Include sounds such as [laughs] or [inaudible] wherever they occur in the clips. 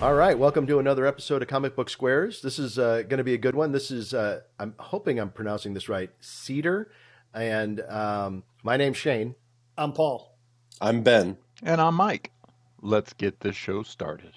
All right, welcome to another episode of Comic Book Squares. This is uh, going to be a good one. This is, uh, I'm hoping I'm pronouncing this right, Cedar. And um, my name's Shane. I'm Paul. I'm Ben. And I'm Mike. Let's get this show started.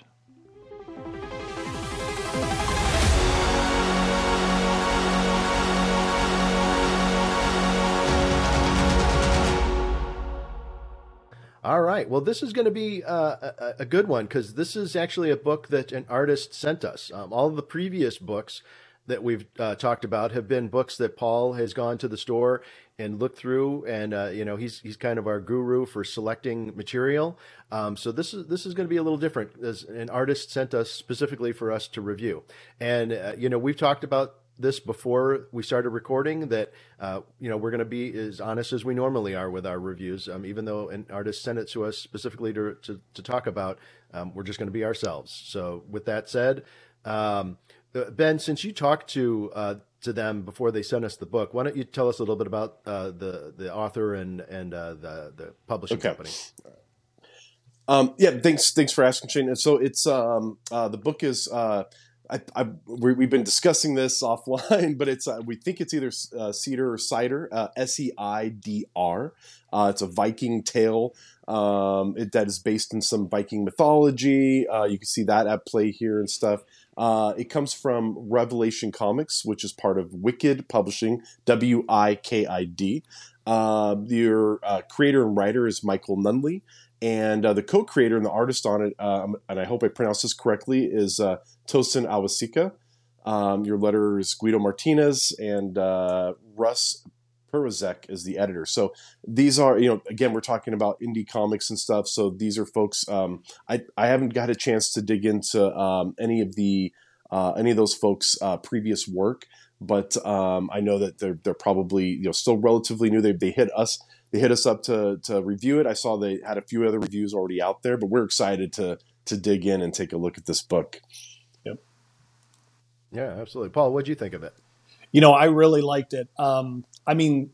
All right. Well, this is going to be uh, a, a, good one because this is actually a book that an artist sent us. Um, all the previous books that we've uh, talked about have been books that Paul has gone to the store and looked through, and uh, you know he's he's kind of our guru for selecting material. Um, so this is this is going to be a little different. As an artist sent us specifically for us to review, and uh, you know we've talked about this before we started recording that uh, you know we're going to be as honest as we normally are with our reviews. Um, even though an artist sent it to us specifically to to, to talk about, um, we're just going to be ourselves. So with that said, um, uh, Ben, since you talked to uh, to them before they sent us the book, why don't you tell us a little bit about uh, the the author and and uh, the the publishing okay. company? Um, yeah, thanks thanks for asking, Shane. So it's um, uh, the book is I, I we, have been discussing this [laughs] offline, but it's uh, we think it's either uh, cedar or cider, uh, S E I D R. Uh, it's a Viking tale um, it, that is based in some Viking mythology. Uh, you can see that at play here and stuff. It comes from Revelation Comics, which is part of Wikid Publishing, W I K I D. your creator and writer is Michael Nunneley, and uh, the co-creator and the artist on it, um, and I hope I pronounced this correctly, is uh, Tosin Awosika. Um, your letter is Guido Martines, and uh, Russ Perazek is the editor. So these are, you know, again, we're talking about indie comics and stuff. So these are folks. Um, I I haven't got a chance to dig into um, any of the uh, any of those folks' uh, previous work, but um, I know that they're they're probably you know still relatively new. They they hit us they hit us up to to review it. I saw they had a few other reviews already out there, but we're excited to to dig in and take a look at this book. Yep. Yeah, absolutely. Paul, what do you think of it? You know, I really liked it. Um, I mean,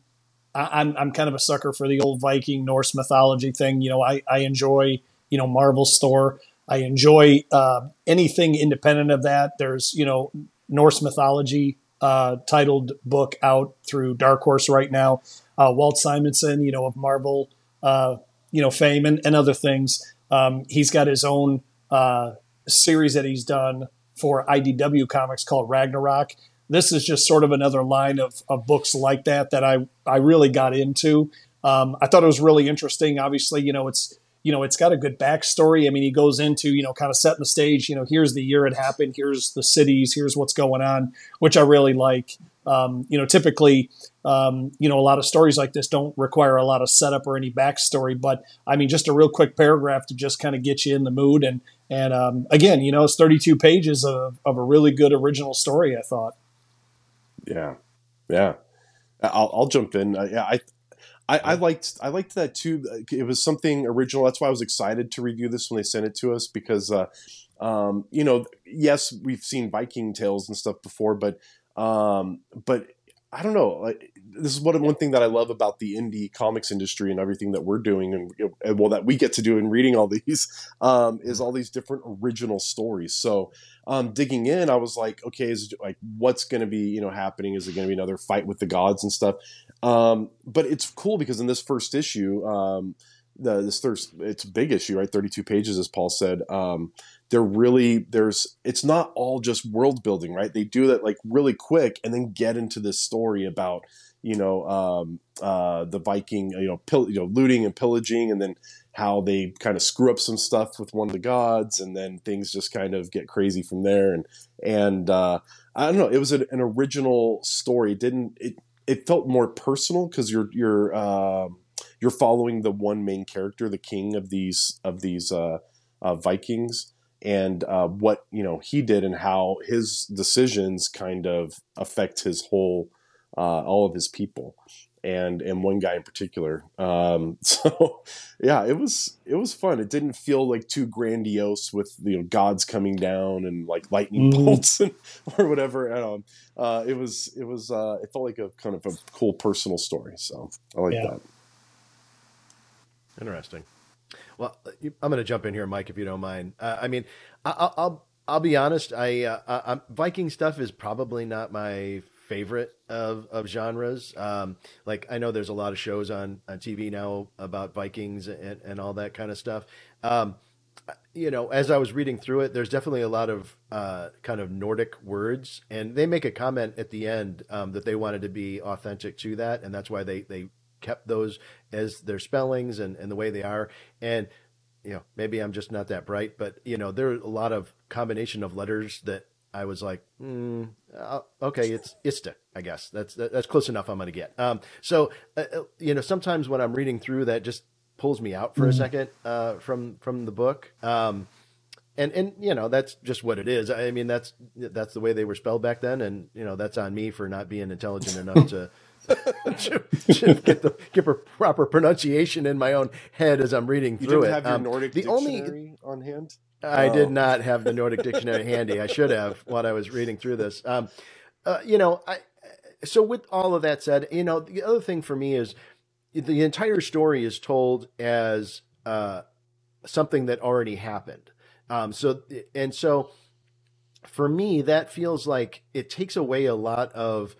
I, am I'm, I'm kind of a sucker for the old Viking Norse mythology thing. You know, I I enjoy you know Marvel's Thor. I enjoy uh, anything independent of that. There's you know Norse mythology uh, titled book out through Dark Horse right now uh, Walt Simonson, you know, of Marvel, uh, you know, fame and, and other things. Um, he's got his own uh, series that he's done for IDW Comics called Ragnarok. This is just sort of another line of, of books like that that I I really got into. Um, I thought it was really interesting. Obviously, you know, it's you know, it's got a good backstory. I mean, he goes into, you know, kind of setting the stage, you know, here's the year it happened, here's the cities, here's what's going on, which I really like. Um, you know, typically, um, you know, a lot of stories like this don't require a lot of setup or any backstory, but I mean, just a real quick paragraph to just kind of get you in the mood. And, and um, again, you know, it's 32 pages of, of a really good original story, I thought. Yeah. Yeah. I'll, I'll jump in. Uh, yeah. I, I, I, liked I liked that too. It was something original. That's why I was excited to review this when they sent it to us because, uh, um, you know, yes, we've seen Viking tales and stuff before, but um, but I don't know. Like, this is one one thing that I love about the indie comics industry and everything that we're doing, and, and well, that we get to do in reading all these [laughs] um, is all these different original stories. So, um, digging in, I was like, okay, is like what's going to be you know happening? Is it going to be another fight with the gods and stuff? Um, but it's cool because in this first issue, um, the this first it's a big issue, right? Thirty two pages, as Paul said. Um, they're really there's it's not all just world building, right? They do that like really quick and then get into this story about you know um, uh, the Viking, you know, pill, you know, looting and pillaging, and then how they kind of screw up some stuff with one of the gods, and then things just kind of get crazy from there. And and uh, I don't know, it was an, an original story. It didn't it? It felt more personal because you're you're uh, you're following the one main character, the king of these of these uh, uh, Vikings, and uh, what you know he did and how his decisions kind of affect his whole uh, all of his people and and one guy in particular. Um, [laughs] so yeah, it was it was fun. It didn't feel like too grandiose with you know gods coming down and like lightning mm-hmm. bolts and, [laughs] or whatever. Um, uh, it was it was uh, it felt like a kind of a cool personal story. So I like yeah. that. Interesting. Well, I'm going to jump in here, Mike, if you don't mind. Uh, I mean, I, will I'll be honest. I, uh, I Viking stuff is probably not my favorite of of genres. Um, like I know there's a lot of shows on on TV now about Vikings and, and all that kind of stuff. Um, you know, as I was reading through it, there's definitely a lot of uh, kind of Nordic words, and they make a comment at the end um, that they wanted to be authentic to that, and that's why they they kept those as their spellings and, and the way they are. And you know, maybe I'm just not that bright, but you know, there are a lot of combination of letters that I was like, mm, uh, okay, it's Ista, I guess that's that's close enough. I'm going to get. Um, so uh, uh, you know, sometimes when I'm reading through, that just pulls me out for mm-hmm. a second uh, from from the book. Um, and and you know that's just what it is. I mean that's that's the way they were spelled back then, and you know that's on me for not being intelligent enough [laughs] to [laughs] get the get the proper pronunciation in my own head as I'm reading through it. Have your um, Nordic the only on hand. I oh. did not have the Nordic dictionary handy. I should have [laughs] while I was reading through this. Um, uh, you know, I so with all of that said, you know, the other thing for me is the entire story is told as uh, something that already happened. Um, so and so for me, that feels like it takes away a lot of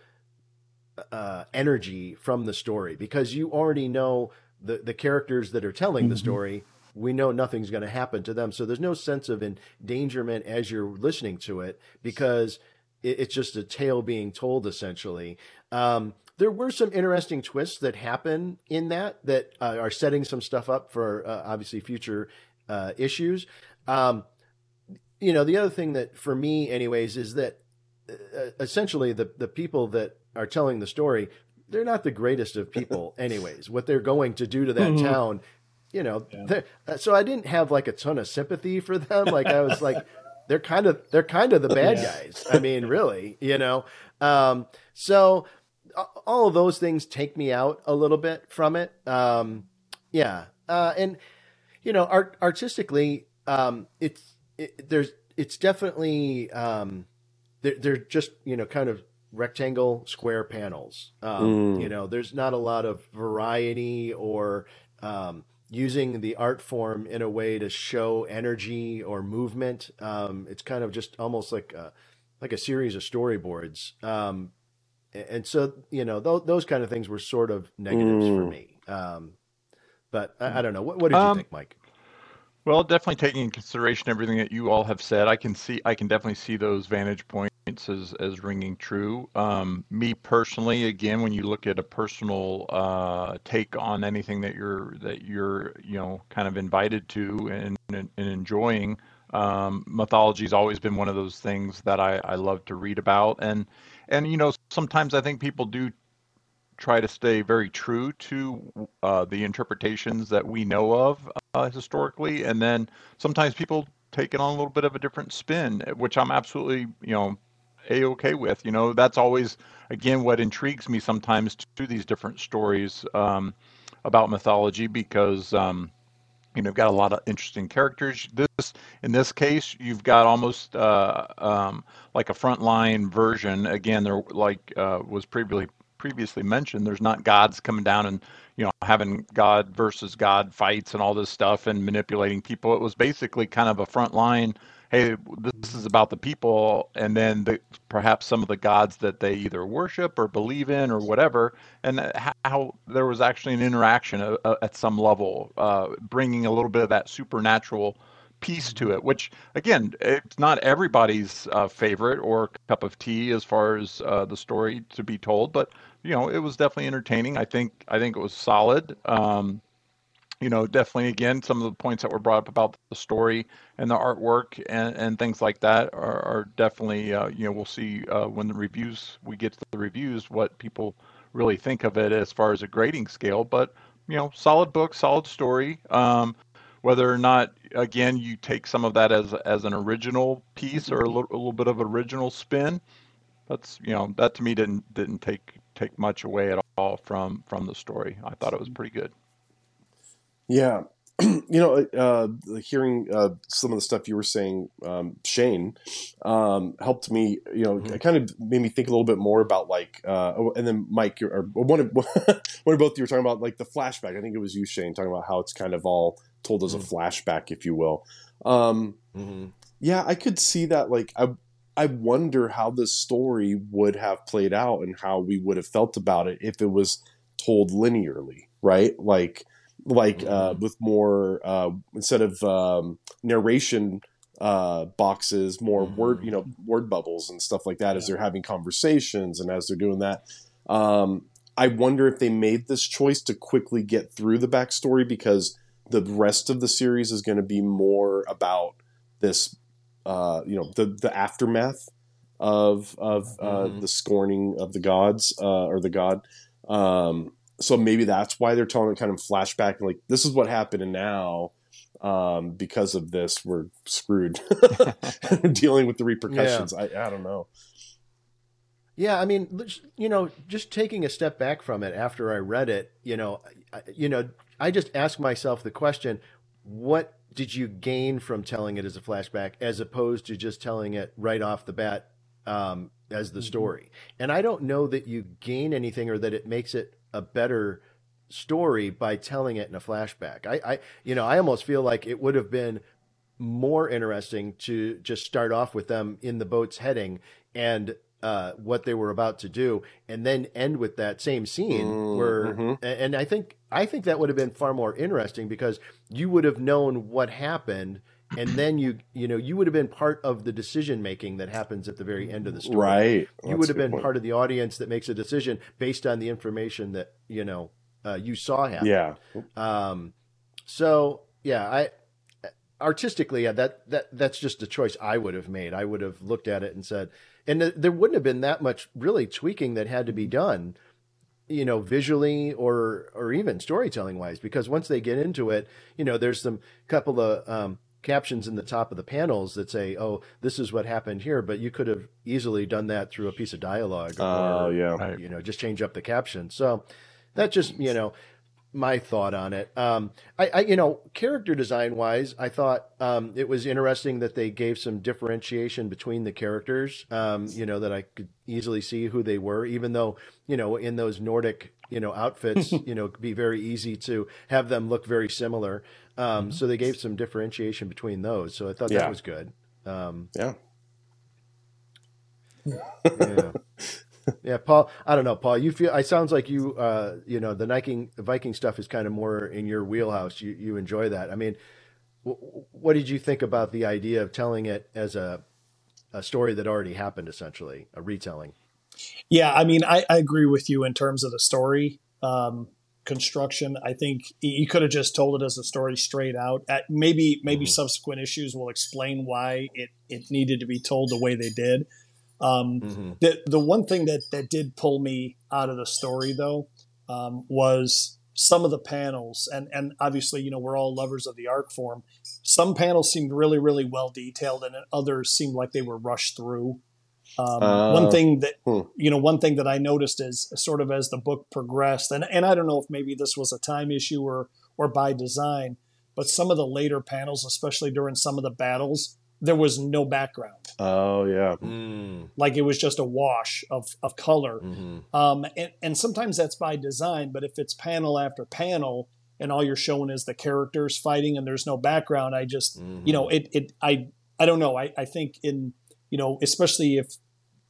uh, energy from the story because you already know the the characters that are telling mm-hmm. the story. We know nothing's going to happen to them, so there's no sense of endangerment as you're listening to it because it, it's just a tale being told essentially. Um, there were some interesting twists that happen in that that uh, are setting some stuff up for uh, obviously future uh, issues. Um, you know, the other thing that for me, anyways, is that essentially the the people that are telling the story, they're not the greatest of people, [laughs] anyways. what they're going to do to that mm-hmm. town, you know. Yeah. Uh, so I didn't have like a ton of sympathy for them. [laughs] Like I was like, they're kind of they're kind of the bad yeah. guys. I mean, really, you know. Um, so all of those things take me out a little bit from it. Um, yeah, uh, and you know, art artistically, um, it's it, there's it's definitely um, they're, they're just you know kind of rectangle square panels. Um, mm. You know, there's not a lot of variety or um, using the art form in a way to show energy or movement. Um, it's kind of just almost like a, like a series of storyboards. Um, and so, you know, th- those kind of things were sort of negatives mm. for me. Um, but I, I, don't know. What, what did you um, think, Mike? Well, definitely taking in consideration everything that you all have said, I can see, I can definitely see those vantage points as as ringing true. Um, me personally, again, when you look at a personal uh, take on anything that you're that you're you know kind of invited to and, and, and enjoying, um, mythology has always been one of those things that I, I love to read about, and and you know sometimes I think people do try to stay very true to uh, the interpretations that we know of uh, historically, and then sometimes people take it on a little bit of a different spin, which I'm absolutely you know a okay with. You know, that's always again what intrigues me sometimes to these different stories um, about mythology because um, you know, got a lot of interesting characters. This, in this case, you've got almost uh, um, like a frontline version. Again, there like uh, was previously previously mentioned. There's not gods coming down and you know having God versus God fights and all this stuff and manipulating people. It was basically kind of a front line. hey, this is about the people, and then the, perhaps some of the gods that they either worship or believe in or whatever, and how there was actually an interaction uh, uh, at some level, uh, bringing a little bit of that supernatural piece to it, which again, it's not everybody's uh, favorite or cup of tea as far as uh, the story to be told, but you know, it was definitely entertaining. I think I think it was solid. Um, you know, definitely again, some of the points that were brought up about the story and the artwork and, and things like that are, are definitely, uh, you know, we'll see uh, when the reviews, we get to the reviews, what people really think of it as far as a grading scale. But, you know, solid book, solid story. Um, whether or not, again, you take some of that as, as an original piece or a little, a little bit of original spin, that's, you know, that to me didn't, didn't take, take much away at all from, from the story. I thought it was pretty good. Yeah. [clears throat] you know, uh, hearing uh, some of the stuff you were saying, um, Shane, um, helped me. You know, mm-hmm. it kind of made me think a little bit more about like, uh, oh, and then Mike, or one of [laughs] one of both you were talking about like the flashback. I think it was you, Shane, talking about how it's kind of all told as a flashback, if you will. Um, Mm-hmm. yeah, I could see that. Like, I I wonder how this story would have played out and how we would have felt about it if it was told linearly, right? Like, like uh, with more uh, instead of um, narration uh, boxes, more word, you know, word bubbles and stuff like that as they're having conversations and as they're doing that. Um, I wonder if they made this choice to quickly get through the backstory because the rest of the series is going to be more about this, uh, you know, the the aftermath of of uh, Mhm. the scorning of the gods uh, or the god. Um, so maybe that's why they're telling it kind of flashback, like this is what happened, and now um, because of this, we're screwed [laughs] dealing with the repercussions. I, I don't know. Yeah, I mean, you know, just taking a step back from it after I read it, you know, you know, I just ask myself the question: What did you gain from telling it as a flashback, as opposed to just telling it right off the bat um, as the story? And I don't know that you gain anything or that it makes it a better story by telling it in a flashback. I, I you know, I almost feel like it would have been more interesting to just start off with them in the boat's heading and uh, what they were about to do, and then end with that same scene Mm, where. mhm. a- And I think I think that would have been far more interesting because you would have known what happened, and then you you know you would have been part of the decision making that happens at the very end of the story. Right. You would have been part of the audience that makes a decision based on the information that you know uh, you saw happen. Yeah. Um, so yeah, I artistically, yeah, that that that's just a choice I would have made. I would have looked at it and said, and th- there wouldn't have been that much really tweaking that had to be done, you know, visually or or even storytelling wise, because once they get into it, you know, there's some couple of um, captions in the top of the panels that say, "Oh, this is what happened here," but you could have easily done that through a piece of dialogue. Oh or, yeah. You know, just change up the caption. So that just, you know, my thought on it. Um, I, I, you know, character design wise, I thought um, it was interesting that they gave some differentiation between the characters. Um, you know, that I could easily see who they were, even though, you know, in those Nordic, you know, outfits, [laughs] you know, be very easy to have them look very similar. Um, So they gave some differentiation between those. So I thought Yeah. that was good. Um, Yeah. yeah. [laughs] Yeah, Paul. I don't know, Paul. You feel. It sounds like you. Uh, you know, the Viking Viking stuff is kind of more in your wheelhouse. You you enjoy that. I mean, w- what did you think about the idea of telling it as a a story that already happened, essentially a retelling? Yeah, I mean, I, I agree with you in terms of the story um, construction. I think you could have just told it as a story straight out. At maybe maybe Mhm. subsequent issues will explain why it, it needed to be told the way they did. Um, Mm-hmm. the the one thing that that did pull me out of the story though um, was some of the panels and and obviously you know we're all lovers of the art form some panels seemed really really well detailed and others seemed like they were rushed through um, Uh, one thing that hmm. you know one thing that i noticed is sort of as the book progressed and and i don't know if maybe this was a time issue or or by design but some of the later panels especially during some of the battles there was no background Oh yeah. Mm, like it was just a wash of, of color. hmm Um, and, and sometimes that's by design, but if it's panel after panel and all you're showing is the characters fighting and there's no background, I just, you know, it, it, I, I don't know. I, I think in, you know, especially if,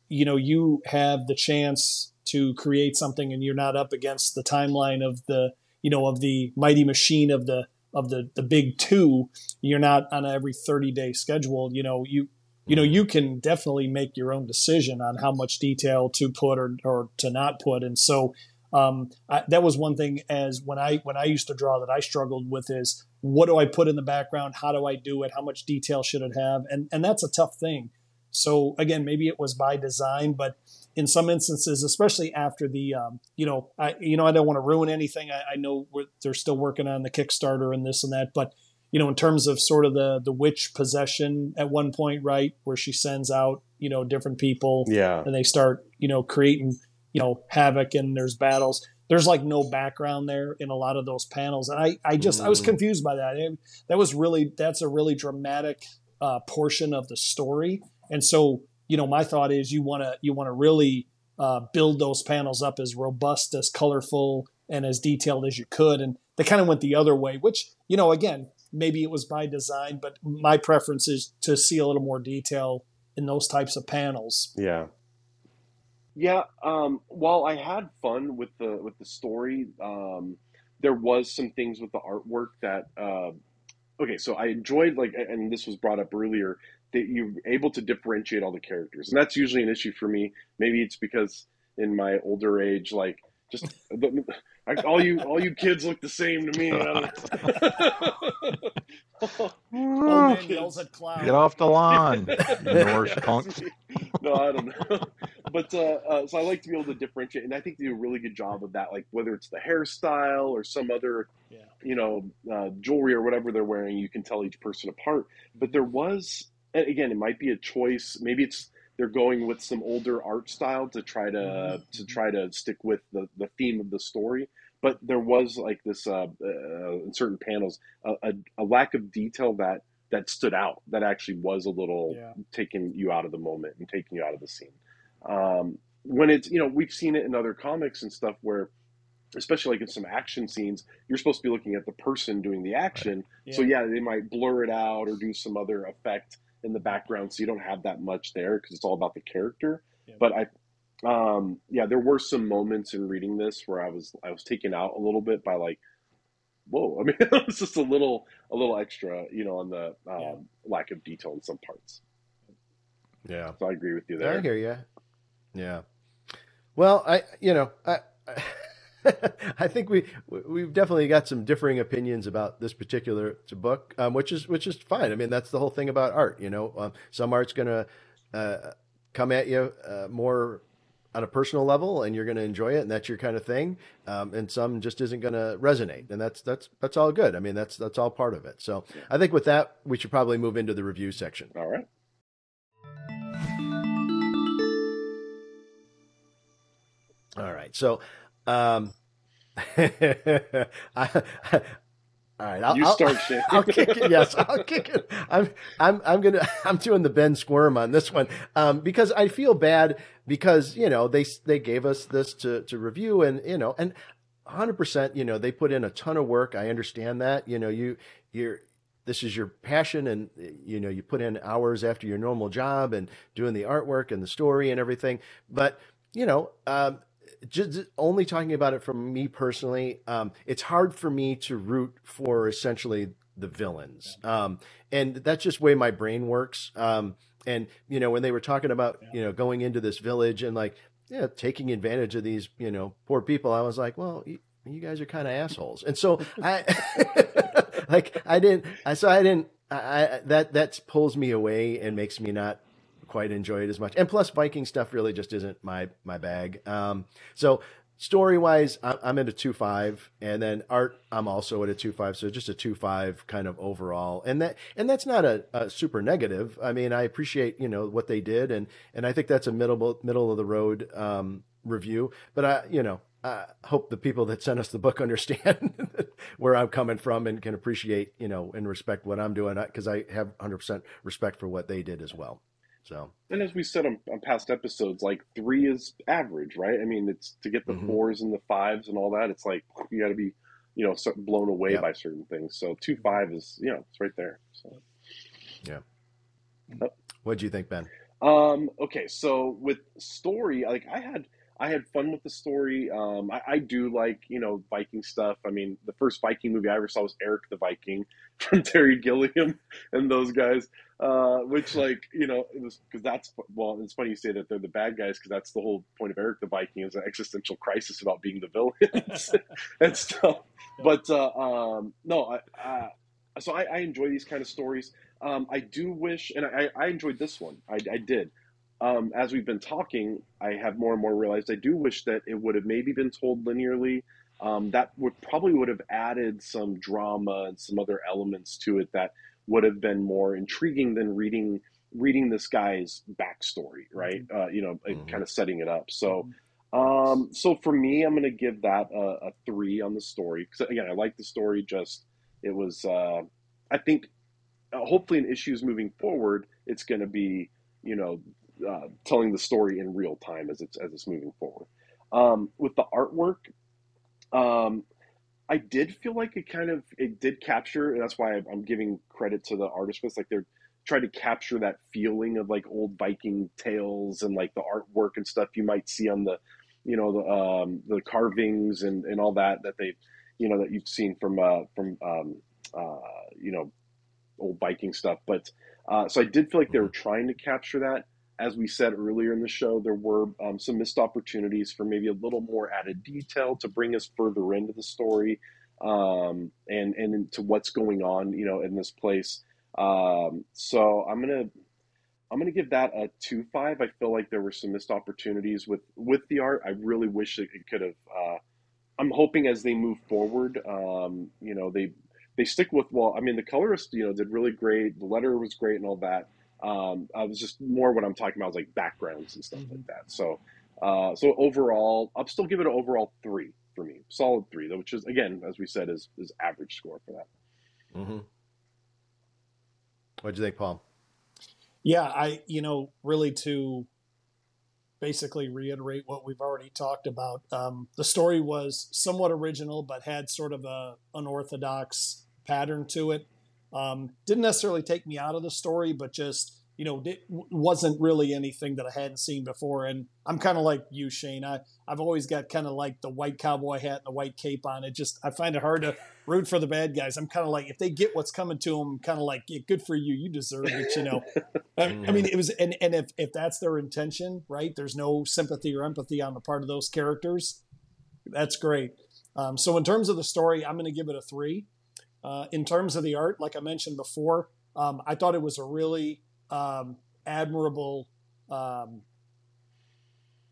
you know, you have the chance to create something and you're not up against the timeline of the, you know, of the mighty machine of the, of the, the big two, you're not on every 30 day schedule, you know, you, you know you can definitely make your own decision on how much detail to put or, or to not put. And so um, I, that was one thing as when i when i used to draw that i struggled with is what do i put in the background? How do i do it? How much detail should it have? And and that's a tough thing. So again maybe it was by design but in some instances especially after the um, you know i you know i don't want to ruin anything i, I know we're, they're still working on the kickstarter and this and that but you know, in terms of sort of the the witch possession at one point, right, where she sends out, you know, different people Yeah. and they start, you know, creating, you know, havoc and there's battles. There's like no background there in a lot of those panels, and I, I just, I was Mm. confused by that. It- that was really, that's a really dramatic uh, portion of the story, and so, you know, my thought is you want to, you want to really uh, build those panels up as robust, as colorful, and as detailed as you could, and they kind of went the other way, which, you know, again, maybe it was by design, but my preference is to see a little more detail in those types of panels. Yeah. Yeah, um, while I had fun with the with the story, um, there was some things with the artwork that uh, okay. So I enjoyed like, and this was brought up earlier that you're able to differentiate all the characters, and that's usually an issue for me. Maybe it's because in my older age, like just all you all you kids look the same to me. [laughs] Old man yells at cloud. Get off the lawn, [laughs] Norse punks. [laughs] no, I don't know. But uh, uh, so I like to be able to differentiate, and I think they do a really good job of that. Like whether it's the hairstyle or some other, Yeah. you know, uh, jewelry or whatever they're wearing, you can tell each person apart. But there was, and again, it might be a choice. Maybe it's they're going with some older art style to try to to try to stick with the the theme of the story. But there was like this uh, uh, in certain panels a, a, a lack of detail that that stood out that actually was a little Yeah. taking you out of the moment and taking you out of the scene. Um, when it's you know we've seen it in other comics and stuff where especially like in some action scenes you're supposed to be looking at the person doing the action so yeah they might blur it out or do some other effect in the background so you don't have that much there because it's all about the character Yeah. but i um yeah there were some moments in reading this where i was i was taken out a little bit by like whoa i mean [laughs] it was just a little a little extra you know on the um, Yeah. lack of detail in some parts Yeah. so i agree with you there. I hear you. Yeah. Well, I you know I. I [laughs] think we we've definitely got some differing opinions about this particular book, um, which is which is fine. I mean, that's the whole thing about art. You know, um, some art's going to uh, come at you uh, more on a personal level, and you're going to enjoy it, and that's your kind of thing. Um, and some just isn't going to resonate, and that's that's that's all good. I mean, that's that's all part of it. So I think with that, we should probably move into the review section. all right All right. So, um, [laughs] I, all right. I'll, you I'll- start Shane. [laughs] I'll kick it. Yes, I'll kick it. I'm, I'm, I'm gonna, [laughs] I'm doing the Ben Squirm on this one, um, because I feel bad because you know they they gave us this to to review and you know and 100 percent you know they put in a ton of work. I understand that you know you you're this is your passion and you know you put in hours after your normal job and doing the artwork and the story and everything but you know um, just only talking about it from me personally um, it's hard for me to root for essentially the villains. Um, and that's just the way my brain works. Um, and you know when they were talking about you know going into this village and like yeah taking advantage of these you know poor people i was like well you, you guys are kind of assholes. And so i [laughs] like i didn't i so i didn't I, I that that pulls me away and makes me not quite enjoy it as much. And plus viking stuff really just isn't my my bag. Um so story wise i'm at a 2-5 and then art i'm also at a 2-5 so just a 2-5 kind of overall. And that and that's not a, a super negative. I mean i appreciate you know what they did and and i think that's a middle middle of the road um review. But i you know I hope the people that sent us the book [laughs] understand [laughs] where I'm coming from and can appreciate, you know, and respect what I'm doing because I have 100% respect for what they did as well. So, And as we said on, on past episodes, like three is average, right? I mean, it's to get the Mhm. fours and the fives and all that. It's like you got to be, you know, blown away by certain things. So two five is, you know, it's right there. So. Yeah. What do you think, Ben? Um, okay, so with story, like I had I had fun with the story. Um, I, I do like, you know, Viking stuff. I mean, the first Viking movie I ever saw was Erik the Viking [laughs] from Terry Gilliam and those guys. Uh, which like, you know, because that's well, it's funny you say that they're the bad guys because that's the whole point of Erik the Viking is an existential crisis about being the villains [laughs] [laughs] and stuff. But uh, um, no, I, uh, so I, I enjoy these kind of stories. Um, I do wish, and I, I enjoyed this one. I, I did. Um, as we've been talking, I have more and more realized I do wish that it would have maybe been told linearly. Um, that would probably would have added some drama and some other elements to it that would have been more intriguing than reading reading this guy's backstory, right? Uh, you know, Mhm. kind of setting it up. So, um, so for me, I'm going to give that a, a three on the story because again, I like the story. Just it was, uh, I think, uh, hopefully, in issues moving forward, it's going to be, you know, uh, telling the story in real time as it's as it's moving forward. Um, with the artwork, um, I did feel like it kind of it did capture, and that's why I'm giving credit to the artist. But like they're trying to capture that feeling of like old Viking tales and like the artwork and stuff you might see on the, you know, the um, the carvings and and all that that they, you know, that you've seen from uh, from um, uh, you know, old Viking stuff. But uh, so I did feel like they were trying to capture that. As we said earlier in the show, there were um, some missed opportunities for maybe a little more added detail to bring us further into the story um, and and into what's going on, you know, in this place. Um, so I'm gonna I'm gonna give that a two five. I feel like there were some missed opportunities with with the art. I really wish it, could have. Uh, I'm hoping as they move forward, um, you know, they they stick with well. I mean, the colorist, you know, did really great. The letter was great and all that. Um, I was just more what I'm talking about is like backgrounds and stuff mm-hmm. like that. So, uh, so overall, I'll still give it an overall three for me, solid three, though, which is again, as we said, is is average score for that. Mm-hmm. What'd you think, Paul? Yeah, I you know really to basically reiterate what we've already talked about. Um, the story was somewhat original, but had sort of a unorthodox pattern to it. Um, didn't necessarily take me out of the story, but just you know it wasn't really anything that I hadn't seen before. And I'm kind of like you, Shane. I I've always got kind of like the white cowboy hat and the white cape on. It just I find it hard to root for the bad guys. I'm kind of like if they get what's coming to them, kind of like yeah, good for you. You deserve it. You know. [laughs] I, I, mean, it was and and if if that's their intention, right? There's no sympathy or empathy on the part of those characters. That's great. Um, so in terms of the story, I'm going to give it a three. Uh, in terms of the art, like I mentioned before, um, I thought it was a really um, admirable, um,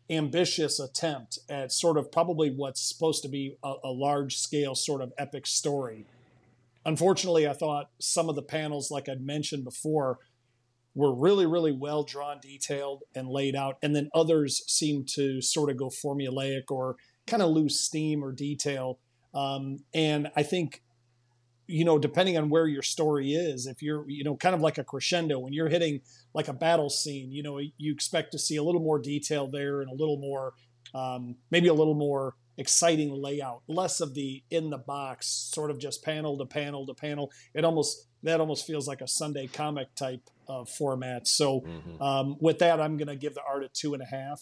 ambitious attempt at sort of probably what's supposed to be a, a large scale sort of epic story. Unfortunately, I thought some of the panels, like I'd mentioned before, were really, really well drawn, detailed, and laid out. And then others seemed to sort of go formulaic or kind of lose steam or detail. Um, and I think you know, depending on where your story is, if you're, you know, kind of like a crescendo, when you're hitting like a battle scene, you know, you expect to see a little more detail there and a little more, um, maybe a little more exciting layout, less of the in the box, sort of just panel to panel to panel. It almost, that almost feels like a Sunday comic type of format. So mm-hmm. um, with that, I'm going to give the art a two and a half.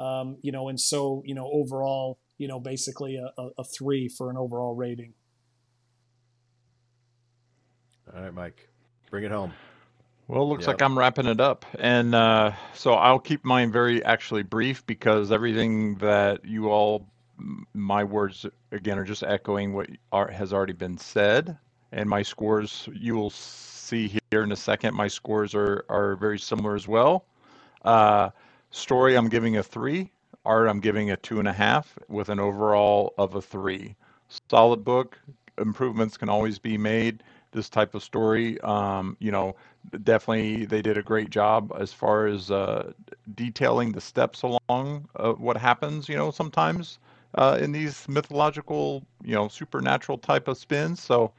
Um, you know, and so, you know, overall, you know, basically a, a, a three for an overall rating. All right, Mike, bring it home. Well, it looks yep. like I'm wrapping it up. And uh, so I'll keep mine very actually brief because everything that you all, my words again, are just echoing what are, has already been said. And my scores, you will see here in a second, my scores are, are very similar as well. Uh, story, I'm giving a three. Art, I'm giving a two and a half with an overall of a three. Solid book. Improvements can always be made this type of story. Um, you know, definitely they did a great job as far as uh, detailing the steps along uh, what happens. You know, sometimes uh, in these mythological, you know, supernatural type of spins. So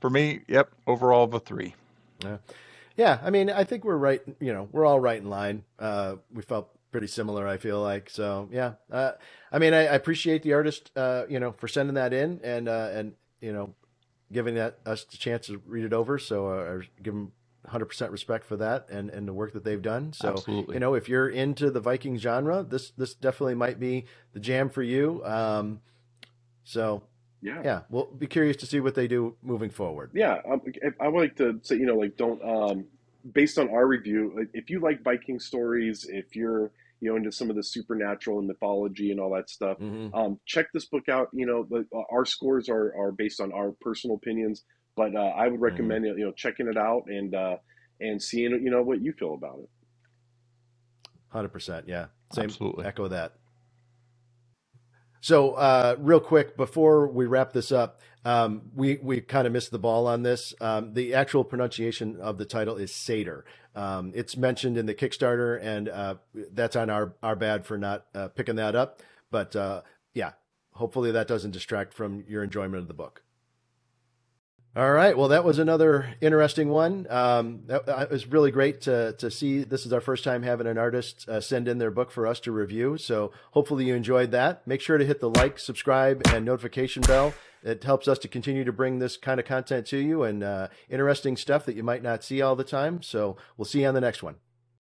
for me, yep, overall of a three. Yeah. Yeah, I mean, I think we're right. You know, we're all right in line. Uh, we felt pretty similar. I feel like so. Yeah, uh, I mean, I, I, appreciate the artist, uh, you know, for sending that in, and and you know, giving that us the chance to read it over. So uh, give them 100% respect for that and, and the work that they've done. So, Absolutely. you know, if you're into the Viking genre, this this definitely might be the jam for you. Um, so, yeah, yeah, we'll be curious to see what they do moving forward. Yeah, um, I would like to say, you know, like don't um, based on our review, if you like Viking stories, if you're you know into some of the supernatural and mythology and all that stuff. Mm-hmm. Um, check this book out. You know, the, uh, our scores are are based on our personal opinions, but uh, I would mm-hmm. recommend mm-hmm. you know checking it out and uh, and seeing you know what you feel about it. Hundred percent, yeah. Same. Absolutely. Echo that. So, uh, real quick before we wrap this up, um, we we kind of missed the ball on this. Um, the actual pronunciation of the title is Seidr. Um, it's mentioned in the Kickstarter, and uh, that's on our our bad for not uh, picking that up. But uh, yeah, hopefully that doesn't distract from your enjoyment of the book. All right. Well, that was another interesting one. Um, that, uh, it was really great to to see. This is our first time having an artist uh, send in their book for us to review. So hopefully you enjoyed that. Make sure to hit the like, subscribe, and notification bell It helps us to continue to bring this kind of content to you and uh, interesting stuff that you might not see all the time. So we'll see you on the next one.